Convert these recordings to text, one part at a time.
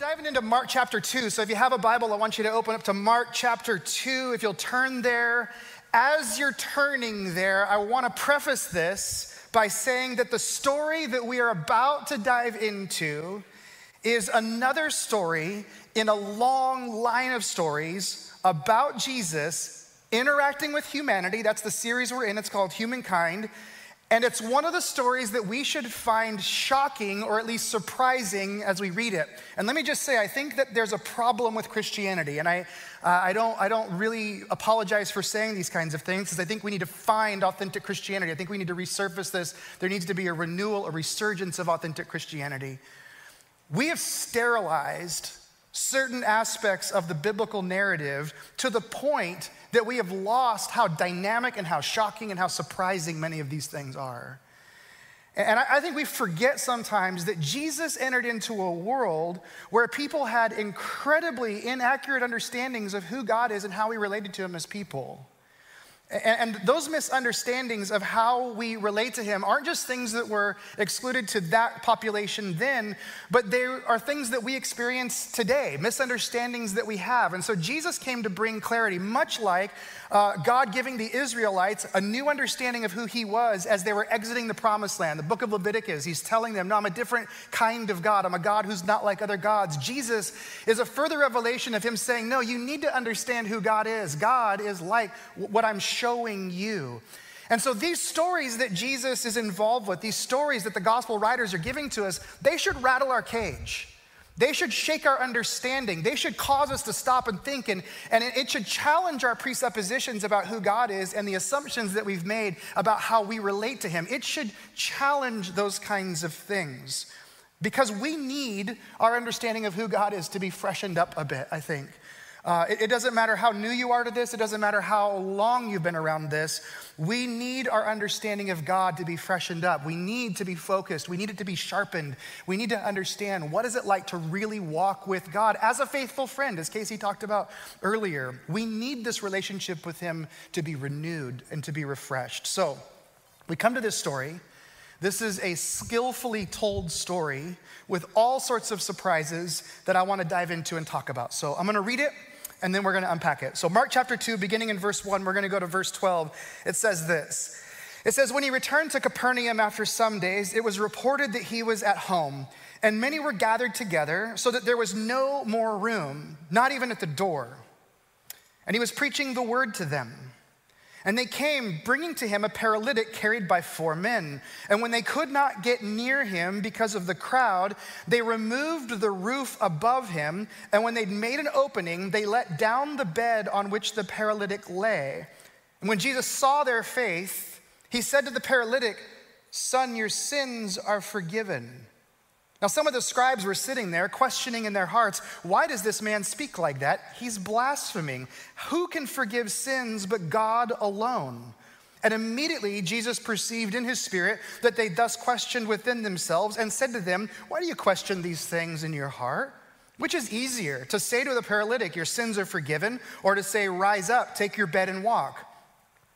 diving into Mark chapter 2. So if you have a Bible, I want you to open up to Mark chapter 2. If you'll turn there, as you're turning there, I want to preface this by saying that the story that we are about to dive into is another story in a long line of stories about Jesus interacting with humanity. That's the series we're in, it's called Humankind. And it's one of the stories that we should find shocking or at least surprising as we read it. And let me just say, I think that there's a problem with Christianity. And I, uh, I, don't, I don't really apologize for saying these kinds of things because I think we need to find authentic Christianity. I think we need to resurface this. There needs to be a renewal, a resurgence of authentic Christianity. We have sterilized certain aspects of the biblical narrative to the point that we have lost how dynamic and how shocking and how surprising many of these things are. And I think we forget sometimes that Jesus entered into a world where people had incredibly inaccurate understandings of who God is and how we related to Him as people. And, those misunderstandings of how we relate to him aren't just things that were excluded to that population then, but they are things that we experience today, misunderstandings that we have. And so Jesus came to bring clarity, much like uh, God giving the Israelites a new understanding of who he was as they were exiting the promised land. The book of Leviticus, he's telling them, No, I'm a different kind of God. I'm a God who's not like other gods. Jesus is a further revelation of him saying, No, you need to understand who God is. God is like what I'm showing you. And so these stories that Jesus is involved with, these stories that the gospel writers are giving to us, they should rattle our cage. They should shake our understanding. They should cause us to stop and think, and, and it should challenge our presuppositions about who God is and the assumptions that we've made about how we relate to Him. It should challenge those kinds of things because we need our understanding of who God is to be freshened up a bit, I think. Uh, it, it, doesn't matter how new you are to this, it doesn't matter how long you've been around this. We need our understanding of God to be freshened up. We need to be focused. We need it to be sharpened. We need to understand what is it like to really walk with God as a faithful friend, as Casey talked about earlier. We need this relationship with Him to be renewed and to be refreshed. So we come to this story. This is a skillfully told story with all sorts of surprises that I want to dive into and talk about. So I'm going to read it and then we're going to unpack it. So, Mark chapter 2, beginning in verse 1, we're going to go to verse 12. It says this It says, When he returned to Capernaum after some days, it was reported that he was at home, and many were gathered together, so that there was no more room, not even at the door. And he was preaching the word to them. And they came, bringing to him a paralytic carried by four men. And when they could not get near him because of the crowd, they removed the roof above him. And when they'd made an opening, they let down the bed on which the paralytic lay. And when Jesus saw their faith, he said to the paralytic, Son, your sins are forgiven. Now, some of the scribes were sitting there questioning in their hearts, why does this man speak like that? He's blaspheming. Who can forgive sins but God alone? And immediately Jesus perceived in his spirit that they thus questioned within themselves and said to them, Why do you question these things in your heart? Which is easier, to say to the paralytic, Your sins are forgiven, or to say, Rise up, take your bed and walk?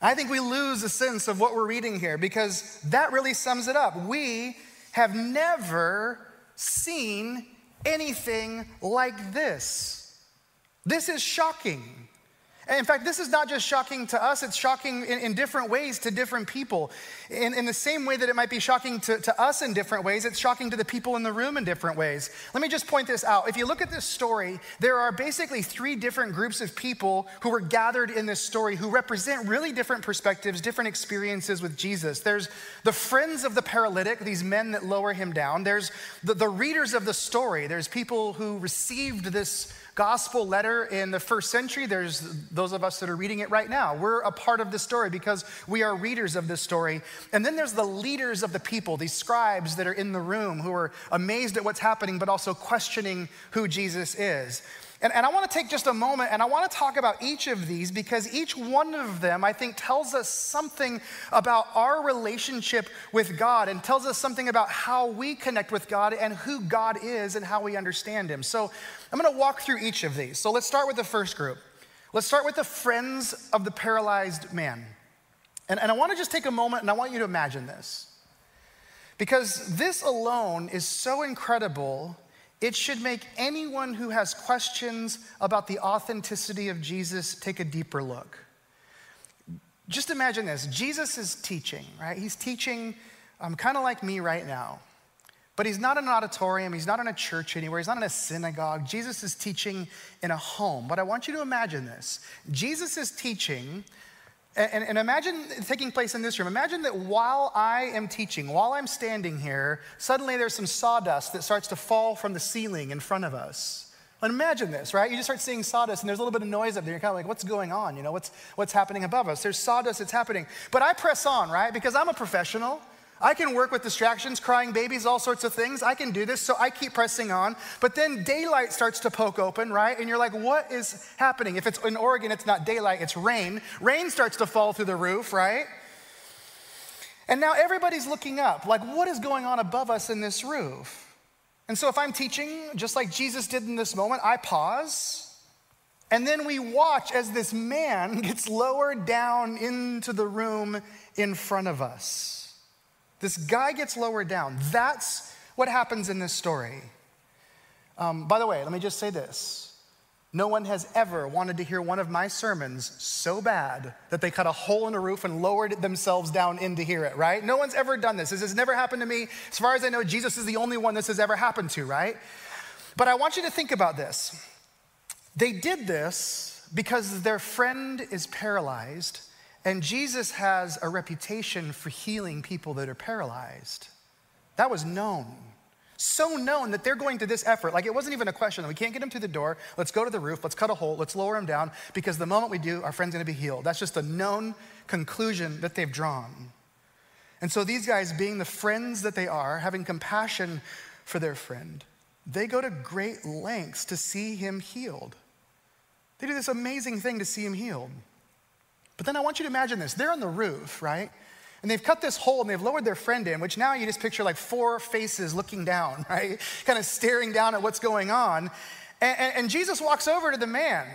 I think we lose a sense of what we're reading here because that really sums it up. We have never seen anything like this. This is shocking. And in fact, this is not just shocking to us, it's shocking in, in different ways to different people. In, in, the same way that it might be shocking to, to us in different ways, it's shocking to the people in the room in different ways. Let me just point this out. If you look at this story, there are basically three different groups of people who were gathered in this story who represent really different perspectives, different experiences with Jesus. There's the friends of the paralytic, these men that lower him down. There's the, the readers of the story. There's people who received this gospel letter in the first century. There's those of us that are reading it right now. We're a part of this story because we are readers of this story. And then there's the leaders of the people, these scribes that are in the room who are amazed at what's happening, but also questioning who Jesus is. And, and I want to take just a moment and I want to talk about each of these because each one of them, I think, tells us something about our relationship with God and tells us something about how we connect with God and who God is and how we understand Him. So I'm going to walk through each of these. So let's start with the first group. Let's start with the friends of the paralyzed man. And, and I want to just take a moment and I want you to imagine this. Because this alone is so incredible it should make anyone who has questions about the authenticity of Jesus take a deeper look. Just imagine this Jesus is teaching, right? He's teaching um, kind of like me right now. But he's not in an auditorium, he's not in a church anywhere, he's not in a synagogue. Jesus is teaching in a home. But I want you to imagine this Jesus is teaching and, and, imagine taking place in this room. Imagine that while I am teaching, while I'm standing here, suddenly there's some sawdust that starts to fall from the ceiling in front of us. And imagine this, right? You just start seeing sawdust and there's a little bit of noise up there. You're kind of like, what's going on? You know, what's, what's happening above us? There's sawdust that's happening. But I press on, right? Because I'm a professional. I can work with distractions, crying babies, all sorts of things. I can do this, so I keep pressing on. But then daylight starts to poke open, right? And you're like, what is happening? If it's in Oregon, it's not daylight, it's rain. Rain starts to fall through the roof, right? And now everybody's looking up, like, what is going on above us in this roof? And so if I'm teaching, just like Jesus did in this moment, I pause. And then we watch as this man gets lowered down into the room in front of us. This guy gets lowered down. That's what happens in this story. Um, by the way, let me just say this. No one has ever wanted to hear one of my sermons so bad that they cut a hole in the roof and lowered themselves down in to hear it, right? No one's ever done this. This has never happened to me. As far as I know, Jesus is the only one this has ever happened to, right? But I want you to think about this. They did this because their friend is paralyzed and Jesus has a reputation for healing people that are paralyzed. That was known. So known that they're going to this effort. Like it wasn't even a question. We can't get him through the door. Let's go to the roof. Let's cut a hole. Let's lower him down because the moment we do, our friend's going to be healed. That's just a known conclusion that they've drawn. And so these guys, being the friends that they are, having compassion for their friend, they go to great lengths to see him healed. They do this amazing thing to see him healed. But then I want you to imagine this they're on the roof, right? And they've cut this hole and they've lowered their friend in, which now you just picture like four faces looking down, right? Kind of staring down at what's going on. And, and, and, Jesus walks over to the man.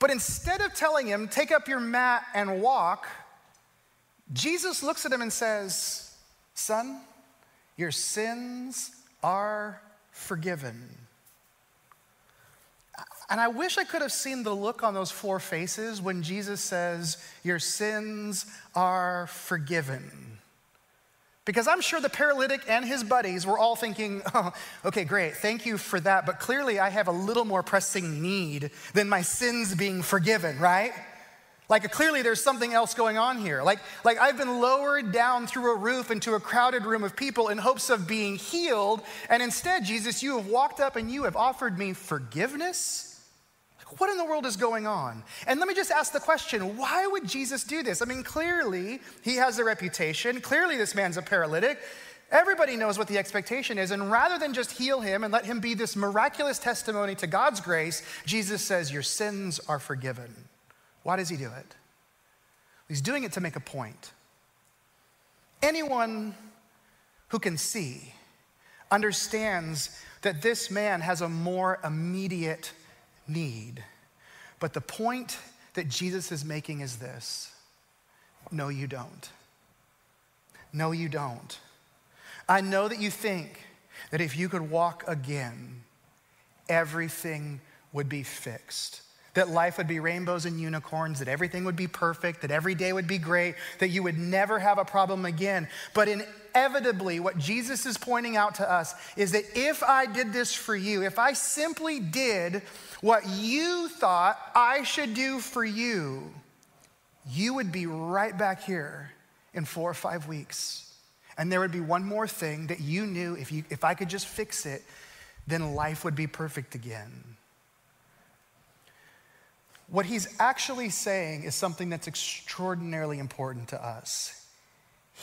But instead of telling him, take up your mat and walk, Jesus looks at him and says, Son, your sins are forgiven. And I wish I could have seen the look on those four faces when Jesus says, Your sins are forgiven. Because I'm sure the paralytic and his buddies were all thinking, oh, okay, great, thank you for that, but clearly I have a little more pressing need than my sins being forgiven, right? Like clearly there's something else going on here. Like, like I've been lowered down through a roof into a crowded room of people in hopes of being healed, and instead, Jesus, you have walked up and you have offered me forgiveness what in the world is going on? And let me just ask the question why would Jesus do this? I mean, clearly, he has a reputation. Clearly, this man's a paralytic. Everybody knows what the expectation is. And rather than just heal him and let him be this miraculous testimony to God's grace, Jesus says, Your sins are forgiven. Why does he do it? He's doing it to make a point. Anyone who can see understands that this man has a more immediate need. But the point that Jesus is making is this no, you don't. No, you don't. I know that you think that if you could walk again, everything would be fixed. That life would be rainbows and unicorns, that everything would be perfect, that every day would be great, that you would never have a problem again. But inevitably, what Jesus is pointing out to us is that if I did this for you, if I simply did what you thought I should do for you, you would be right back here in four or five weeks. And there would be one more thing that you knew if, you, if I could just fix it, then life would be perfect again. What he's actually saying is something that's extraordinarily important to us.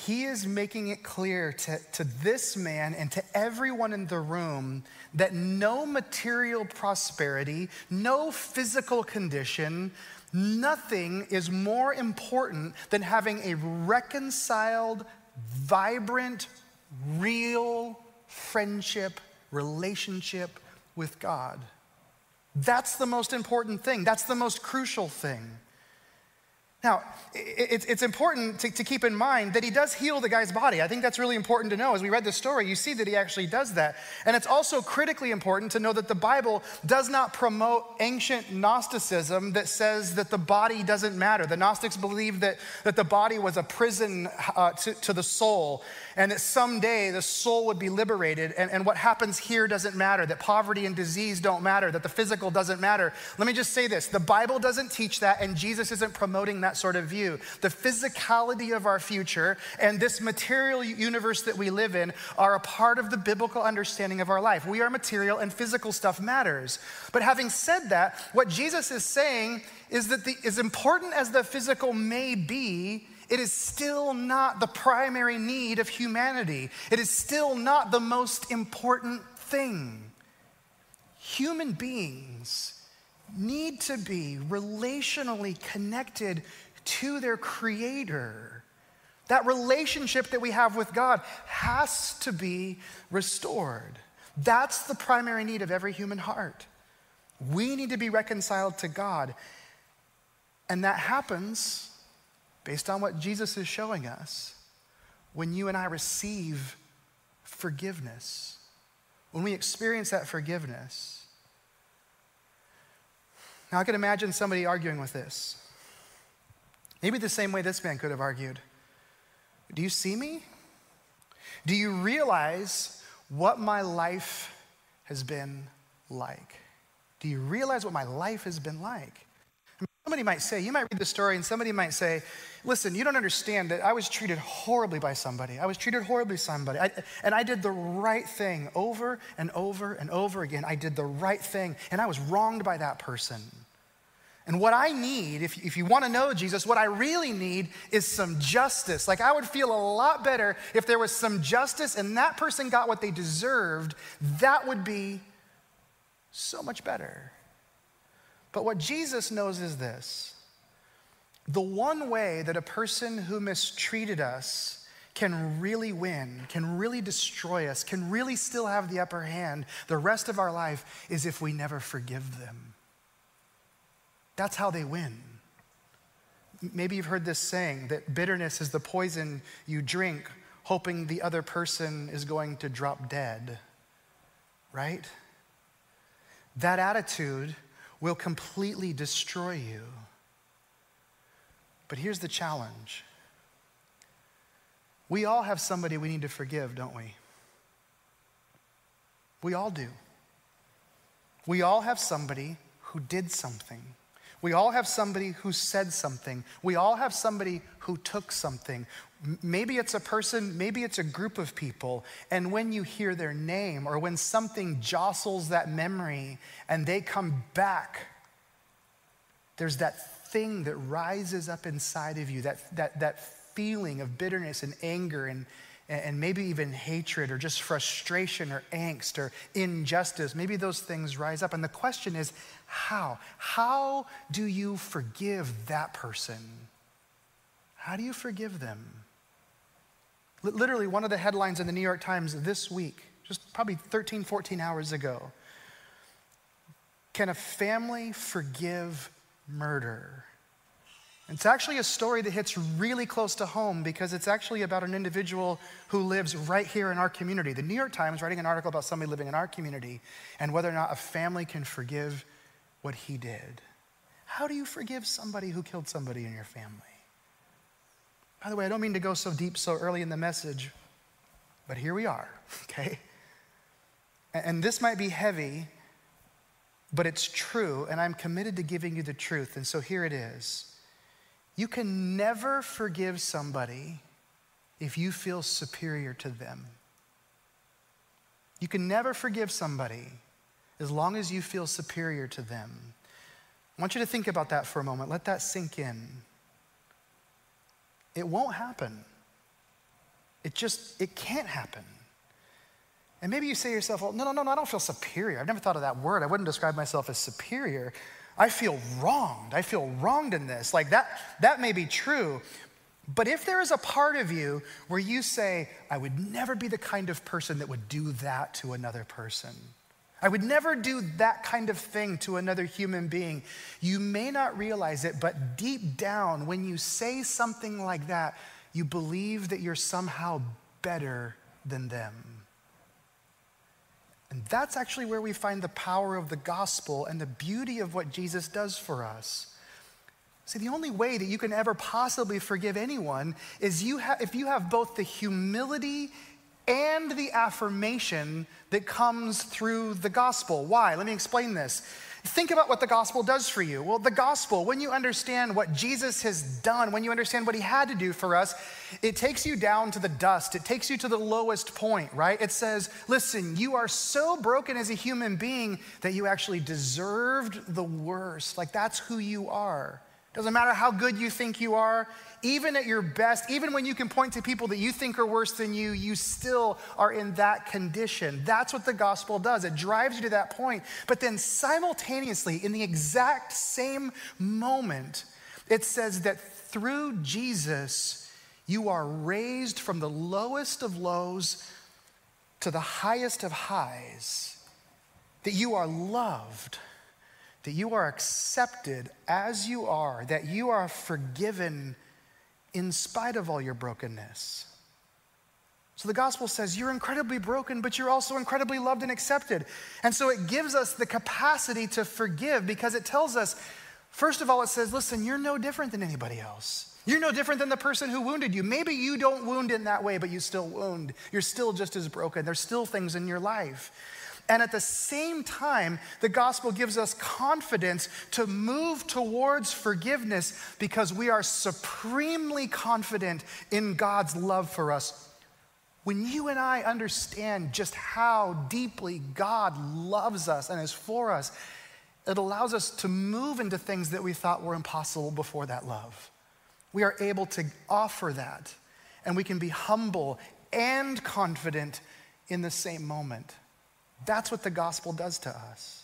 he is making it clear to, to this man and to everyone in the room that no material prosperity, no physical condition, nothing is more important than having a reconciled, vibrant, real friendship, relationship with God. That's the most important thing. That's the most crucial thing. Now, it's important to keep in mind that he does heal the guy's body. I think that's really important to know. As we read the story, you see that he actually does that. And it's also critically important to know that the Bible does not promote ancient Gnosticism that says that the body doesn't matter. The Gnostics believed that, that the body was a prison uh, to, to the soul, and that someday the soul would be liberated, and, and what happens here doesn't matter, that poverty and disease don't matter, that the physical doesn't matter. Let me just say this the Bible doesn't teach that, and Jesus isn't promoting that that sort of view. The physicality of our future and this material universe that we live in are a part of the biblical understanding of our life. We are material and physical stuff matters. But having said that, what Jesus is saying is that the, as important as the physical may be, it is still not the primary need of humanity. It is still not the most important thing. Human beings need to be relationally connected to their Creator. That relationship that we have with God has to be restored. That's the primary need of every human heart. We need to be reconciled to God. And that happens based on what Jesus is showing us when you and I receive forgiveness. When we experience that forgiveness, now, I can imagine somebody arguing with this. Maybe the same way this man could have argued. Do you see me? Do you realize what my life has been like? Do you realize what my life has been like? Somebody might say, you might read the story, and somebody might say, listen, you don't understand that I was treated horribly by somebody. I was treated horribly by somebody. I, and I did the right thing over and over and over again. I did the right thing, and I was wronged by that person. And what I need, if, if you want to know Jesus, what I really need is some justice. Like, I would feel a lot better if there was some justice and that person got what they deserved. That would be so much better. But what Jesus knows is this the one way that a person who mistreated us can really win, can really destroy us, can really still have the upper hand the rest of our life is if we never forgive them. That's how they win. Maybe you've heard this saying that bitterness is the poison you drink, hoping the other person is going to drop dead, right? That attitude will completely destroy you. But here's the challenge we all have somebody we need to forgive, don't we? We all do. We all have somebody who did something. We all have somebody who said something. We all have somebody who took something. Maybe it's a person, maybe it's a group of people. And when you hear their name or when something jostles that memory and they come back, there's that thing that rises up inside of you, that, that, that feeling of bitterness and anger and, and maybe even hatred or just frustration or angst or injustice. Maybe those things rise up. And the question is, how? How do you forgive that person? How do you forgive them? Literally, one of the headlines in the New York Times this week, just probably 13, 14 hours ago Can a family forgive murder? It's actually a story that hits really close to home because it's actually about an individual who lives right here in our community. The New York Times writing an article about somebody living in our community and whether or not a family can forgive what he did. How do you forgive somebody who killed somebody in your family? By the way, I don't mean to go so deep so early in the message, but here we are, okay? And this might be heavy, but it's true, and I'm committed to giving you the truth. And so here it is. You can never forgive somebody if you feel superior to them. You can never forgive somebody as long as you feel superior to them. I want you to think about that for a moment. Let that sink in. It won't happen. It just, it can't happen. And maybe you say to yourself, well, no, no, no, no, I don't feel superior. I've never thought of that word. I wouldn't describe myself as superior. I feel wronged. I feel wronged in this. Like that, that may be true. But if there is a part of you where you say, I would never be the kind of person that would do that to another person, I would never do that kind of thing to another human being, you may not realize it, but deep down, when you say something like that, you believe that you're somehow better than them. And that's actually where we find the power of the gospel and the beauty of what Jesus does for us. See, the only way that you can ever possibly forgive anyone is you ha- if you have both the humility and the affirmation that comes through the gospel. Why? Let me explain this. Think about what the gospel does for you. Well, the gospel, when you understand what Jesus has done, when you understand what he had to do for us, it takes you down to the dust. It takes you to the lowest point, right? It says, listen, you are so broken as a human being that you actually deserved the worst. Like, that's who you are. Doesn't matter how good you think you are, even at your best, even when you can point to people that you think are worse than you, you still are in that condition. That's what the gospel does. It drives you to that point. But then simultaneously, in the exact same moment, it says that through Jesus, you are raised from the lowest of lows to the highest of highs, that you are loved that you are accepted as you are, that you are forgiven in spite of all your brokenness. So the gospel says you're incredibly broken, but you're also incredibly loved and accepted. And so it gives us the capacity to forgive because it tells us, first of all, it says, listen, you're no different than anybody else. You're no different than the person who wounded you. Maybe you don't wound in that way, but you still wound. You're still just as broken. There's still things in your life. And at the same time, the gospel gives us confidence to move towards forgiveness because we are supremely confident in God's love for us. When you and I understand just how deeply God loves us and is for us, it allows us to move into things that we thought were impossible before that love. We are able to offer that, and we can be humble and confident in the same moment. That's what the gospel does to us.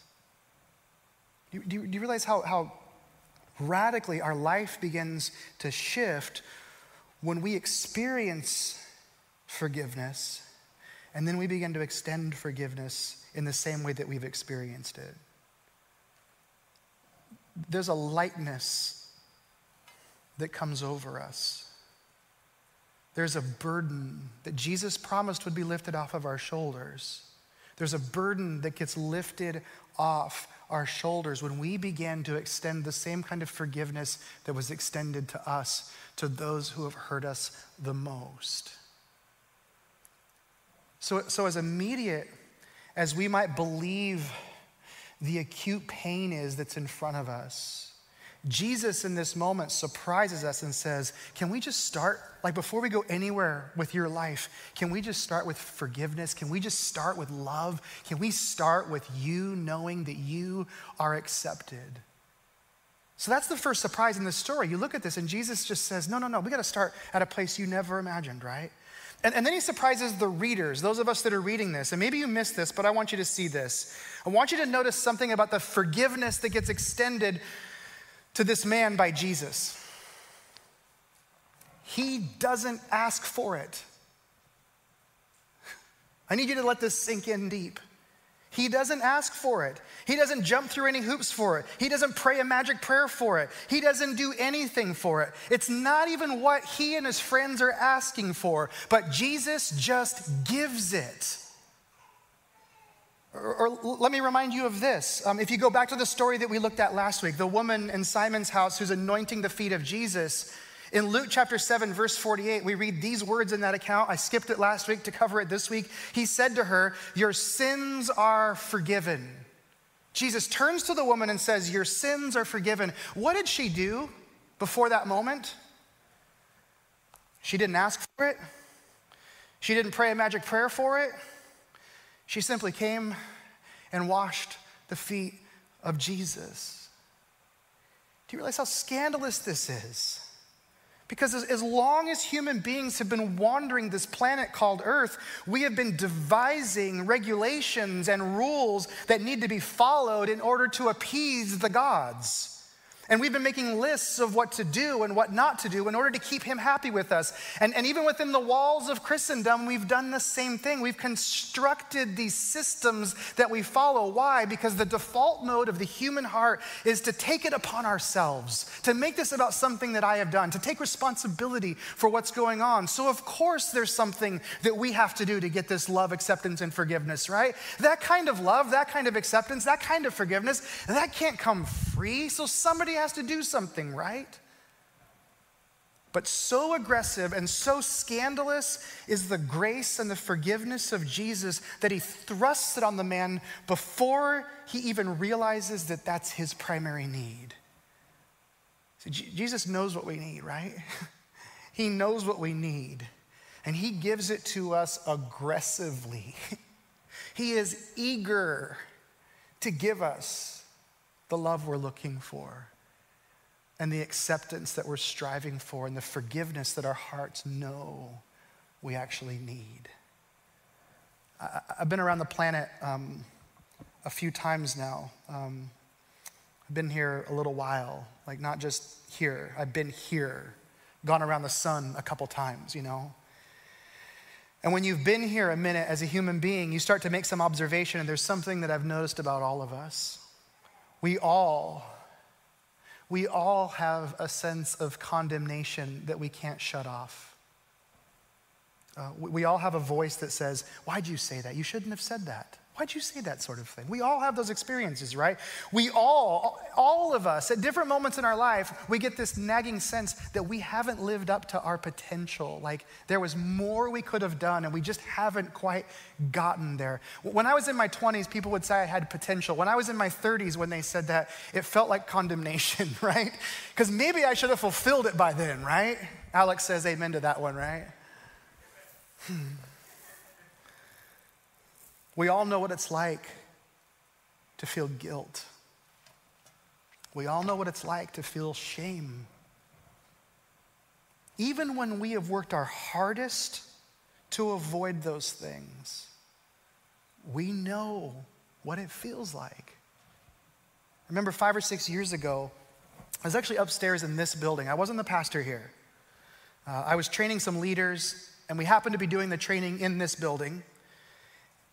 Do you, do do you realize how, how radically our life begins to shift when we experience forgiveness and then we begin to extend forgiveness in the same way that we've experienced it? There's a lightness that comes over us. There's a burden that Jesus promised would be lifted off of our shoulders. There's a burden that gets lifted off our shoulders when we begin to extend the same kind of forgiveness that was extended to us to those who have hurt us the most. So, so as immediate as we might believe the acute pain is that's in front of us, Jesus in this moment surprises us and says, Can we just start, like before we go anywhere with your life, can we just start with forgiveness? Can we just start with love? Can we start with you knowing that you are accepted? So that's the first surprise in the story. You look at this and Jesus just says, No, no, no, we got to start at a place you never imagined, right? And, and, then he surprises the readers, those of us that are reading this. And maybe you missed this, but I want you to see this. I want you to notice something about the forgiveness that gets extended to this man by Jesus. He doesn't ask for it. I need you to let this sink in deep. He doesn't ask for it. He doesn't jump through any hoops for it. He doesn't pray a magic prayer for it. He doesn't do anything for it. It's not even what he and his friends are asking for, but Jesus just gives it. Or, let me remind you of this. Um, if you go back to the story that we looked at last week, the woman in Simon's house who's anointing the feet of Jesus, in Luke chapter 7, verse 48, we read these words in that account. I skipped it last week to cover it this week. He said to her, Your sins are forgiven. Jesus turns to the woman and says, Your sins are forgiven. What did she do before that moment? She didn't ask for it, she didn't pray a magic prayer for it. She simply came and washed the feet of Jesus. Do you realize how scandalous this is? Because as, long as human beings have been wandering this planet called Earth, we have been devising regulations and rules that need to be followed in order to appease the gods. And we've been making lists of what to do and what not to do in order to keep him happy with us. And, and even within the walls of Christendom, we've done the same thing. We've constructed these systems that we follow. Why? Because the default mode of the human heart is to take it upon ourselves, to make this about something that I have done, to take responsibility for what's going on. So, of course, there's something that we have to do to get this love, acceptance, and forgiveness, right? That kind of love, that kind of acceptance, that kind of forgiveness, that can't come free. So, somebody Somebody has to do something, right? But so aggressive and so scandalous is the grace and the forgiveness of Jesus that he thrusts it on the man before he even realizes that that's his primary need. Jesus knows what we need, right? he knows what we need, and he gives it to us aggressively. he is eager to give us the love we're looking for and the acceptance that we're striving for and the forgiveness that our hearts know we actually need. I, have been around the planet um, a few times now. Um, I've been here a little while, like not just here, I've been here, gone around the sun a couple times, you know. And when you've been here a minute as a human being, you start to make some observation, and there's something that I've noticed about all of us. We all we all have a sense of condemnation that we can't shut off. Uh, we, we all have a voice that says, Why'd you say that? You shouldn't have said that. Why'd you say that sort of thing? We all have those experiences, right? We all, all of us, at different moments in our life, we get this nagging sense that we haven't lived up to our potential. Like there was more we could have done and we just haven't quite gotten there. When I was in my 20s, people would say I had potential. When I was in my 30s, when they said that, it felt like condemnation, right? Because maybe I should have fulfilled it by then, right? Alex says amen to that one, right? Hmm. We all know what it's like to feel guilt. We all know what it's like to feel shame. Even when we have worked our hardest to avoid those things, we know what it feels like. I remember five or six years ago, I was actually upstairs in this building. I wasn't the pastor here. Uh, I was training some leaders, and we happened to be doing the training in this building.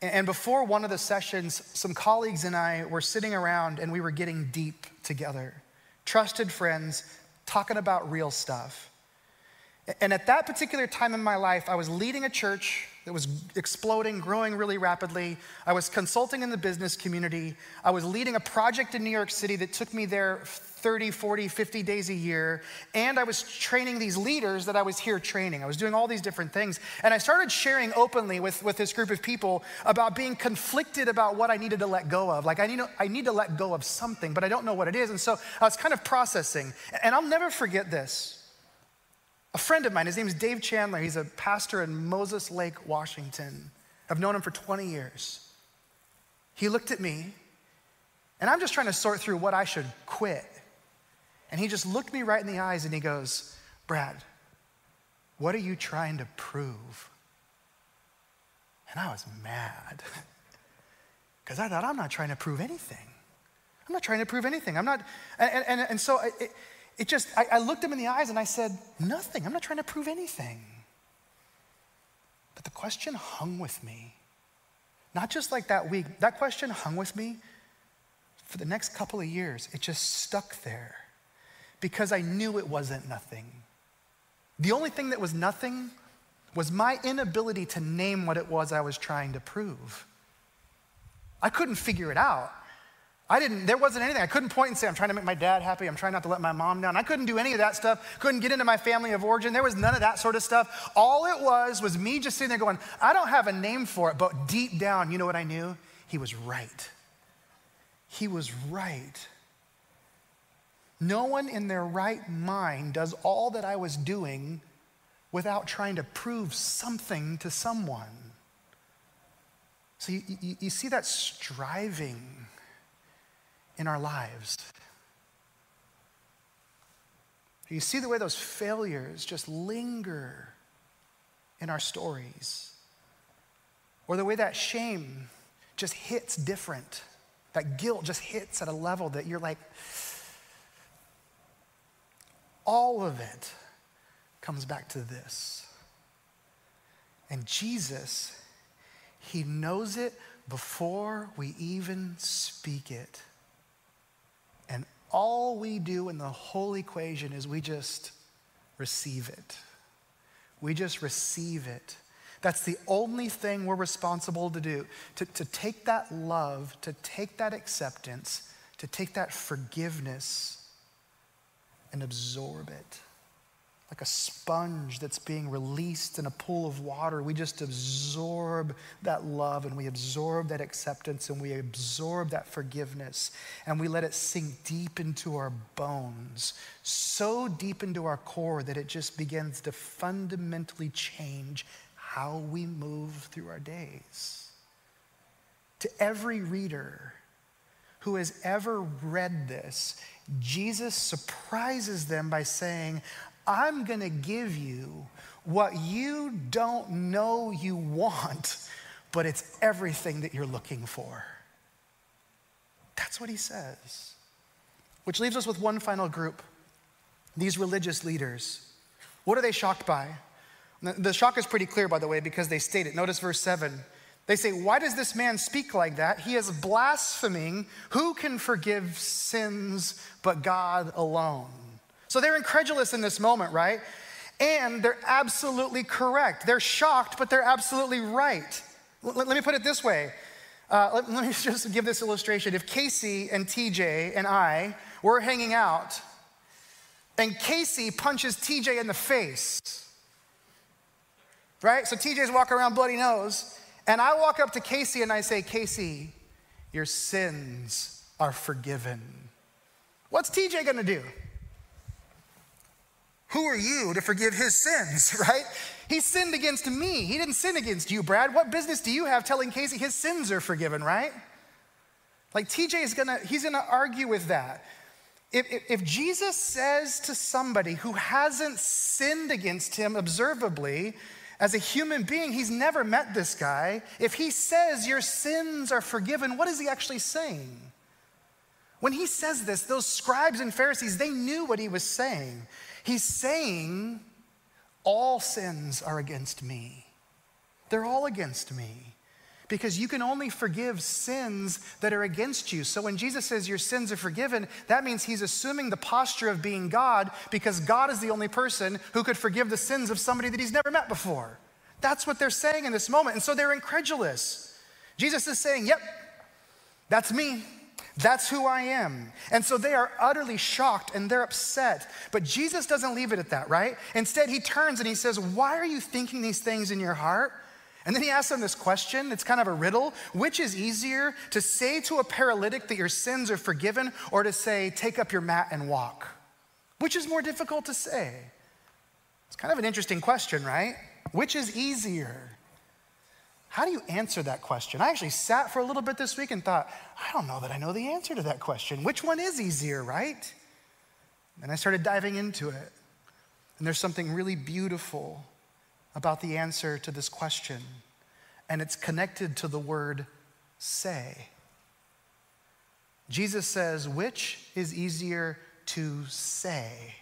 And before one of the sessions, some colleagues and I were sitting around and we were getting deep together. Trusted friends, talking about real stuff. And at that particular time in my life, I was leading a church that was exploding, growing really rapidly. I was consulting in the business community. I was leading a project in New York City that took me there 30, 40, 50 days a year. And I was training these leaders that I was here training. I was doing all these different things. And I started sharing openly with, with this group of people about being conflicted about what I needed to let go of. Like, I need, to, I need to let go of something, but I don't know what it is. And so I was kind of processing. And I'll never forget this. A friend of mine, his name is Dave Chandler. He's a pastor in Moses Lake, Washington. I've known him for 20 years. He looked at me, and I'm just trying to sort through what I should quit. And he just looked me right in the eyes and he goes, Brad, what are you trying to prove? And I was mad because I thought, I'm not trying to prove anything. I'm not trying to prove anything. I'm not, and, and, and so it, it just, I, I looked him in the eyes and I said, nothing. I'm not trying to prove anything. But the question hung with me. Not just like that week, that question hung with me for the next couple of years. It just stuck there because I knew it wasn't nothing. The only thing that was nothing was my inability to name what it was I was trying to prove. I couldn't figure it out. I didn't, there wasn't anything. I couldn't point and say, I'm trying to make my dad happy. I'm trying not to let my mom down. I couldn't do any of that stuff. Couldn't get into my family of origin. There was none of that sort of stuff. All it was was me just sitting there going, I don't have a name for it, but deep down, you know what I knew? He was right. He was right. No one in their right mind does all that I was doing without trying to prove something to someone. So you, you, you see that striving in our lives. You see the way those failures just linger in our stories, or the way that shame just hits different. That guilt just hits at a level that you're like, all of it comes back to this. And Jesus, He knows it before we even speak it. All we do in the whole equation is we just receive it. We just receive it. That's the only thing we're responsible to do to, to take that love, to take that acceptance, to take that forgiveness and absorb it like a sponge that's being released in a pool of water. We just absorb that love and we absorb that acceptance and we absorb that forgiveness and we let it sink deep into our bones, so deep into our core that it just begins to fundamentally change how we move through our days. To every reader, who has ever read this, Jesus surprises them by saying, I'm going to give you what you don't know you want, but it's everything that you're looking for. That's what he says. Which leaves us with one final group these religious leaders. What are they shocked by? The shock is pretty clear, by the way, because they state it. Notice verse 7. They say, Why does this man speak like that? He is blaspheming. Who can forgive sins but God alone? So they're incredulous in this moment, right? And they're absolutely correct. They're shocked, but they're absolutely right. L- let me put it this way. Uh, let, let me just give this illustration. If Casey and TJ and I were hanging out, and Casey punches TJ in the face, right? So TJ's walking around bloody nose, and I walk up to Casey and I say, Casey, your sins are forgiven. What's TJ gonna do? Who are you to forgive his sins, right? He sinned against me. He didn't sin against you, Brad. What business do you have telling Casey his sins are forgiven, right? Like TJ is gonna, he's gonna argue with that. If, if, if, Jesus says to somebody who hasn't sinned against him observably, as a human being, he's never met this guy. If he says your sins are forgiven, what is he actually saying? When he says this, those scribes and Pharisees, they knew what he was saying. He's saying, All sins are against me. They're all against me. Because you can only forgive sins that are against you. So when Jesus says your sins are forgiven, that means he's assuming the posture of being God because God is the only person who could forgive the sins of somebody that he's never met before. That's what they're saying in this moment. And so they're incredulous. Jesus is saying, Yep, that's me. That's who I am. And so they are utterly shocked and they're upset. But Jesus doesn't leave it at that, right? Instead, he turns and he says, Why are you thinking these things in your heart? And then he asks them this question. It's kind of a riddle. Which is easier to say to a paralytic that your sins are forgiven or to say, Take up your mat and walk? Which is more difficult to say? It's kind of an interesting question, right? Which is easier? How do you answer that question? I actually sat for a little bit this week and thought, I don't know that I know the answer to that question. Which one is easier, right? And I started diving into it. And there's something really beautiful about the answer to this question. And it's connected to the word say. Jesus says, which is easier to say?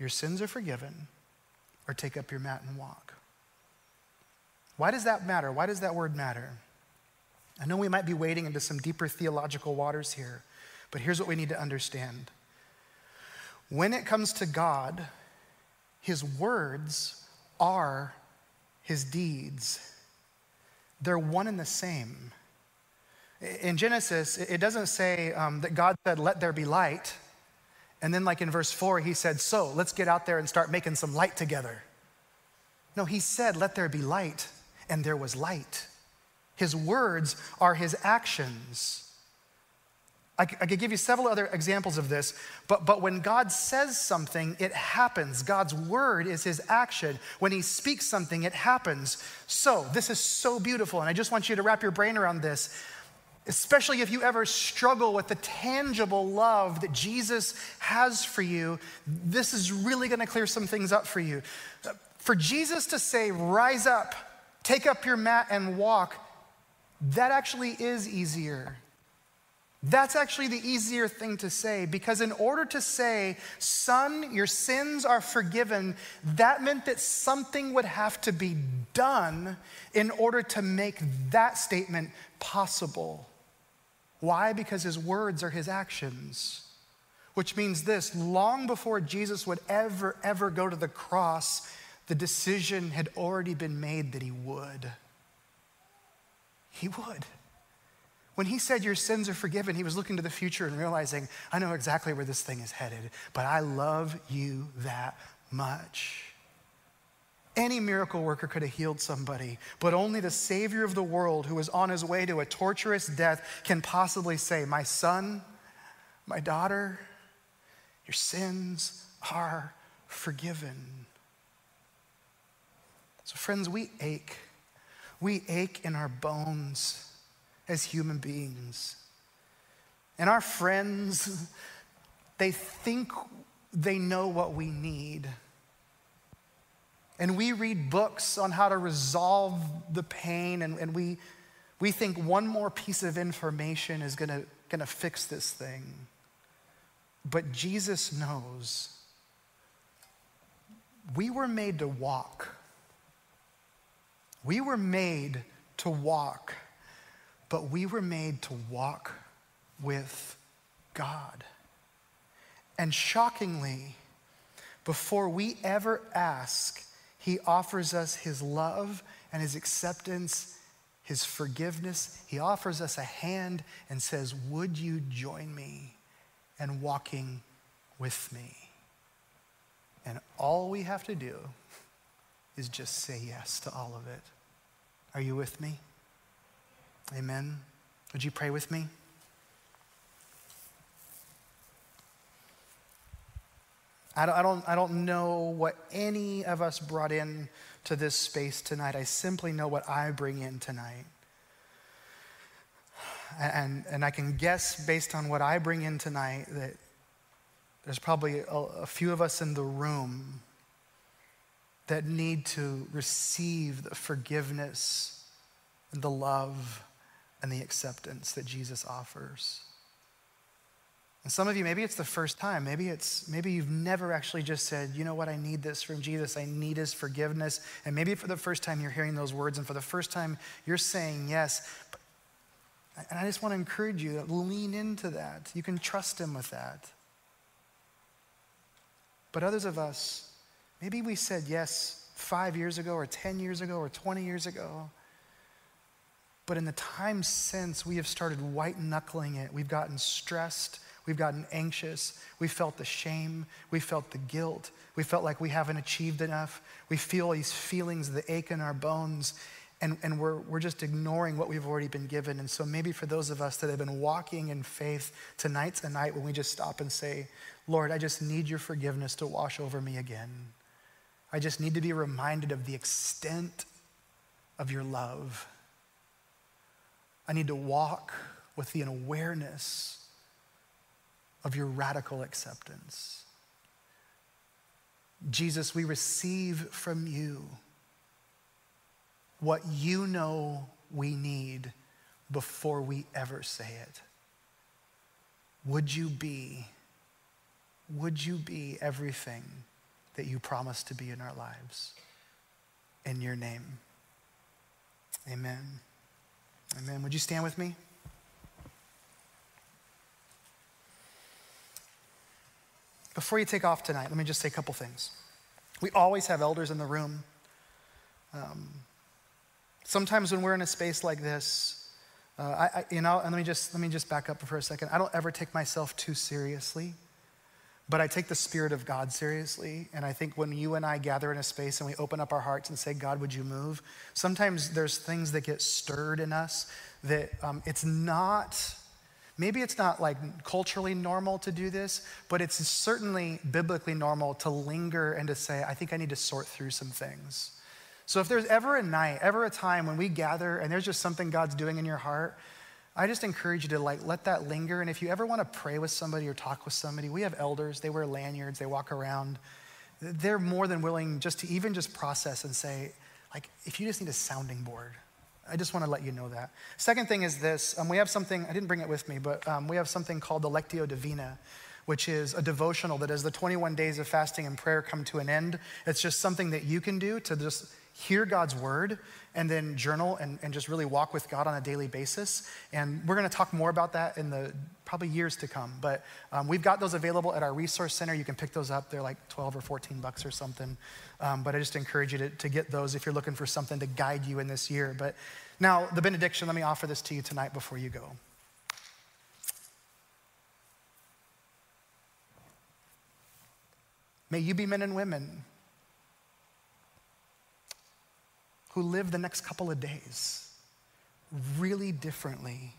Your sins are forgiven, or take up your mat and walk? Why does that matter? Why does that word matter? I know we might be wading into some deeper theological waters here, but here's what we need to understand. When it comes to God, his words are his deeds. They're one and the same. In Genesis, it doesn't say um, that God said, Let there be light. And then, like in verse four, he said, So let's get out there and start making some light together. No, he said, Let there be light and there was light. His words are his actions. I, could give you several other examples of this, but, but when God says something, it happens. God's word is his action. When he speaks something, it happens. So, this is so beautiful, and I just want you to wrap your brain around this. especially if you ever struggle with the tangible love that Jesus has for you, this is really going to clear some things up for you. Uh, for Jesus to say, rise up, take up your mat and walk, that actually is easier. That's actually the easier thing to say because, in order to say, Son, your sins are forgiven, that meant that something would have to be done in order to make that statement possible. Why? Because his words are his actions. Which means this long before Jesus would ever, ever go to the cross, the decision had already been made that he would. He would. When he said, Your sins are forgiven, he was looking to the future and realizing, I know exactly where this thing is headed, but I love you that much. Any miracle worker could have healed somebody, but only the Savior of the world who is on his way to a torturous death can possibly say, My son, my daughter, your sins are forgiven. So, friends, we ache. We ache in our bones as human beings. And our friends, they think they know what we need and we read books on how to resolve the pain, and, and we, we think one more piece of information is gonna, gonna fix this thing. But Jesus knows we were made to walk. We were made to walk, but we were made to walk with God. And shockingly, before we ever ask he offers us His love and His acceptance, His forgiveness. He offers us a hand and says, Would you join me in walking with me? And all we have to do is just say yes to all of it. Are you with me? Amen. Would you pray with me? I don't, I, don't, I don't know what any of us brought in to this space tonight. I simply know what I bring in tonight. And, and I can guess based on what I bring in tonight that there's probably a, a few of us in the room that need to receive the forgiveness and the love and the acceptance that Jesus offers. And some of you, maybe it's the first time. Maybe it's maybe you've never actually just said, you know what, I need this from Jesus. I need his forgiveness. And maybe for the first time you're hearing those words, and for the first time you're saying yes. And I just want to encourage you that lean into that. You can trust him with that. But others of us, maybe we said yes five years ago, or 10 years ago, or 20 years ago. But in the time since, we have started white knuckling it. We've gotten stressed. We've gotten anxious. We felt the shame. We felt the guilt. We felt like we haven't achieved enough. We feel these feelings, the ache in our bones, and, and we're, we're just ignoring what we've already been given. And so maybe for those of us that have been walking in faith, tonight's a night when we just stop and say, Lord, I just need your forgiveness to wash over me again. I just need to be reminded of the extent of your love. I need to walk with the awareness of your radical acceptance. Jesus, we receive from you what you know we need before we ever say it. Would you be, would you be everything that you promised to be in our lives? In your name. Amen. Amen. Would you stand with me? Before you take off tonight, let me just say a couple things. We always have elders in the room. Um, sometimes when we're in a space like this, uh, I, I, you know, and let me just let me just back up for a second. I don't ever take myself too seriously, but I take the Spirit of God seriously. And I think when you and I gather in a space and we open up our hearts and say, "God, would you move?" Sometimes there's things that get stirred in us that um, it's not Maybe it's not like culturally normal to do this, but it's certainly biblically normal to linger and to say, I think I need to sort through some things. So if there's ever a night, ever a time when we gather and there's just something God's doing in your heart, I just encourage you to like let that linger. And if you ever want to pray with somebody or talk with somebody, we have elders. They wear lanyards. They walk around. They're more than willing just to even just process and say, like, if you just need a sounding board, I just want to let you know that. Second thing is this um, we have something, I didn't bring it with me, but um, we have something called the Lectio Divina, which is a devotional that as the 21 days of fasting and prayer come to an end, it's just something that you can do to just hear God's word and then journal and, and just really walk with God on a daily basis. And we're going to talk more about that in the probably years to come. But um, we've got those available at our resource center. You can pick those up. They're like 12 or 14 bucks or something. Um, but I just encourage you to, to get those if you're looking for something to guide you in this year. But now, the benediction, let me offer this to you tonight before you go. May you be men and women who live the next couple of days really differently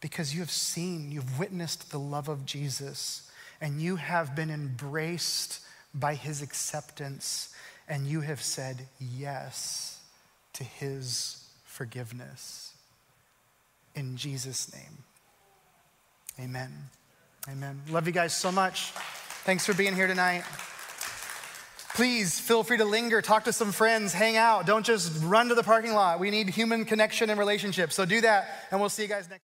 because you have seen, you've witnessed the love of Jesus, and you have been embraced by his acceptance, and you have said yes to his forgiveness. In Jesus' name, amen. Amen. Love you guys so much. Thanks for being here tonight. Please feel free to linger, talk to some friends, hang out. Don't just run to the parking lot. We need human connection and relationship. So do that, and we'll see you guys next.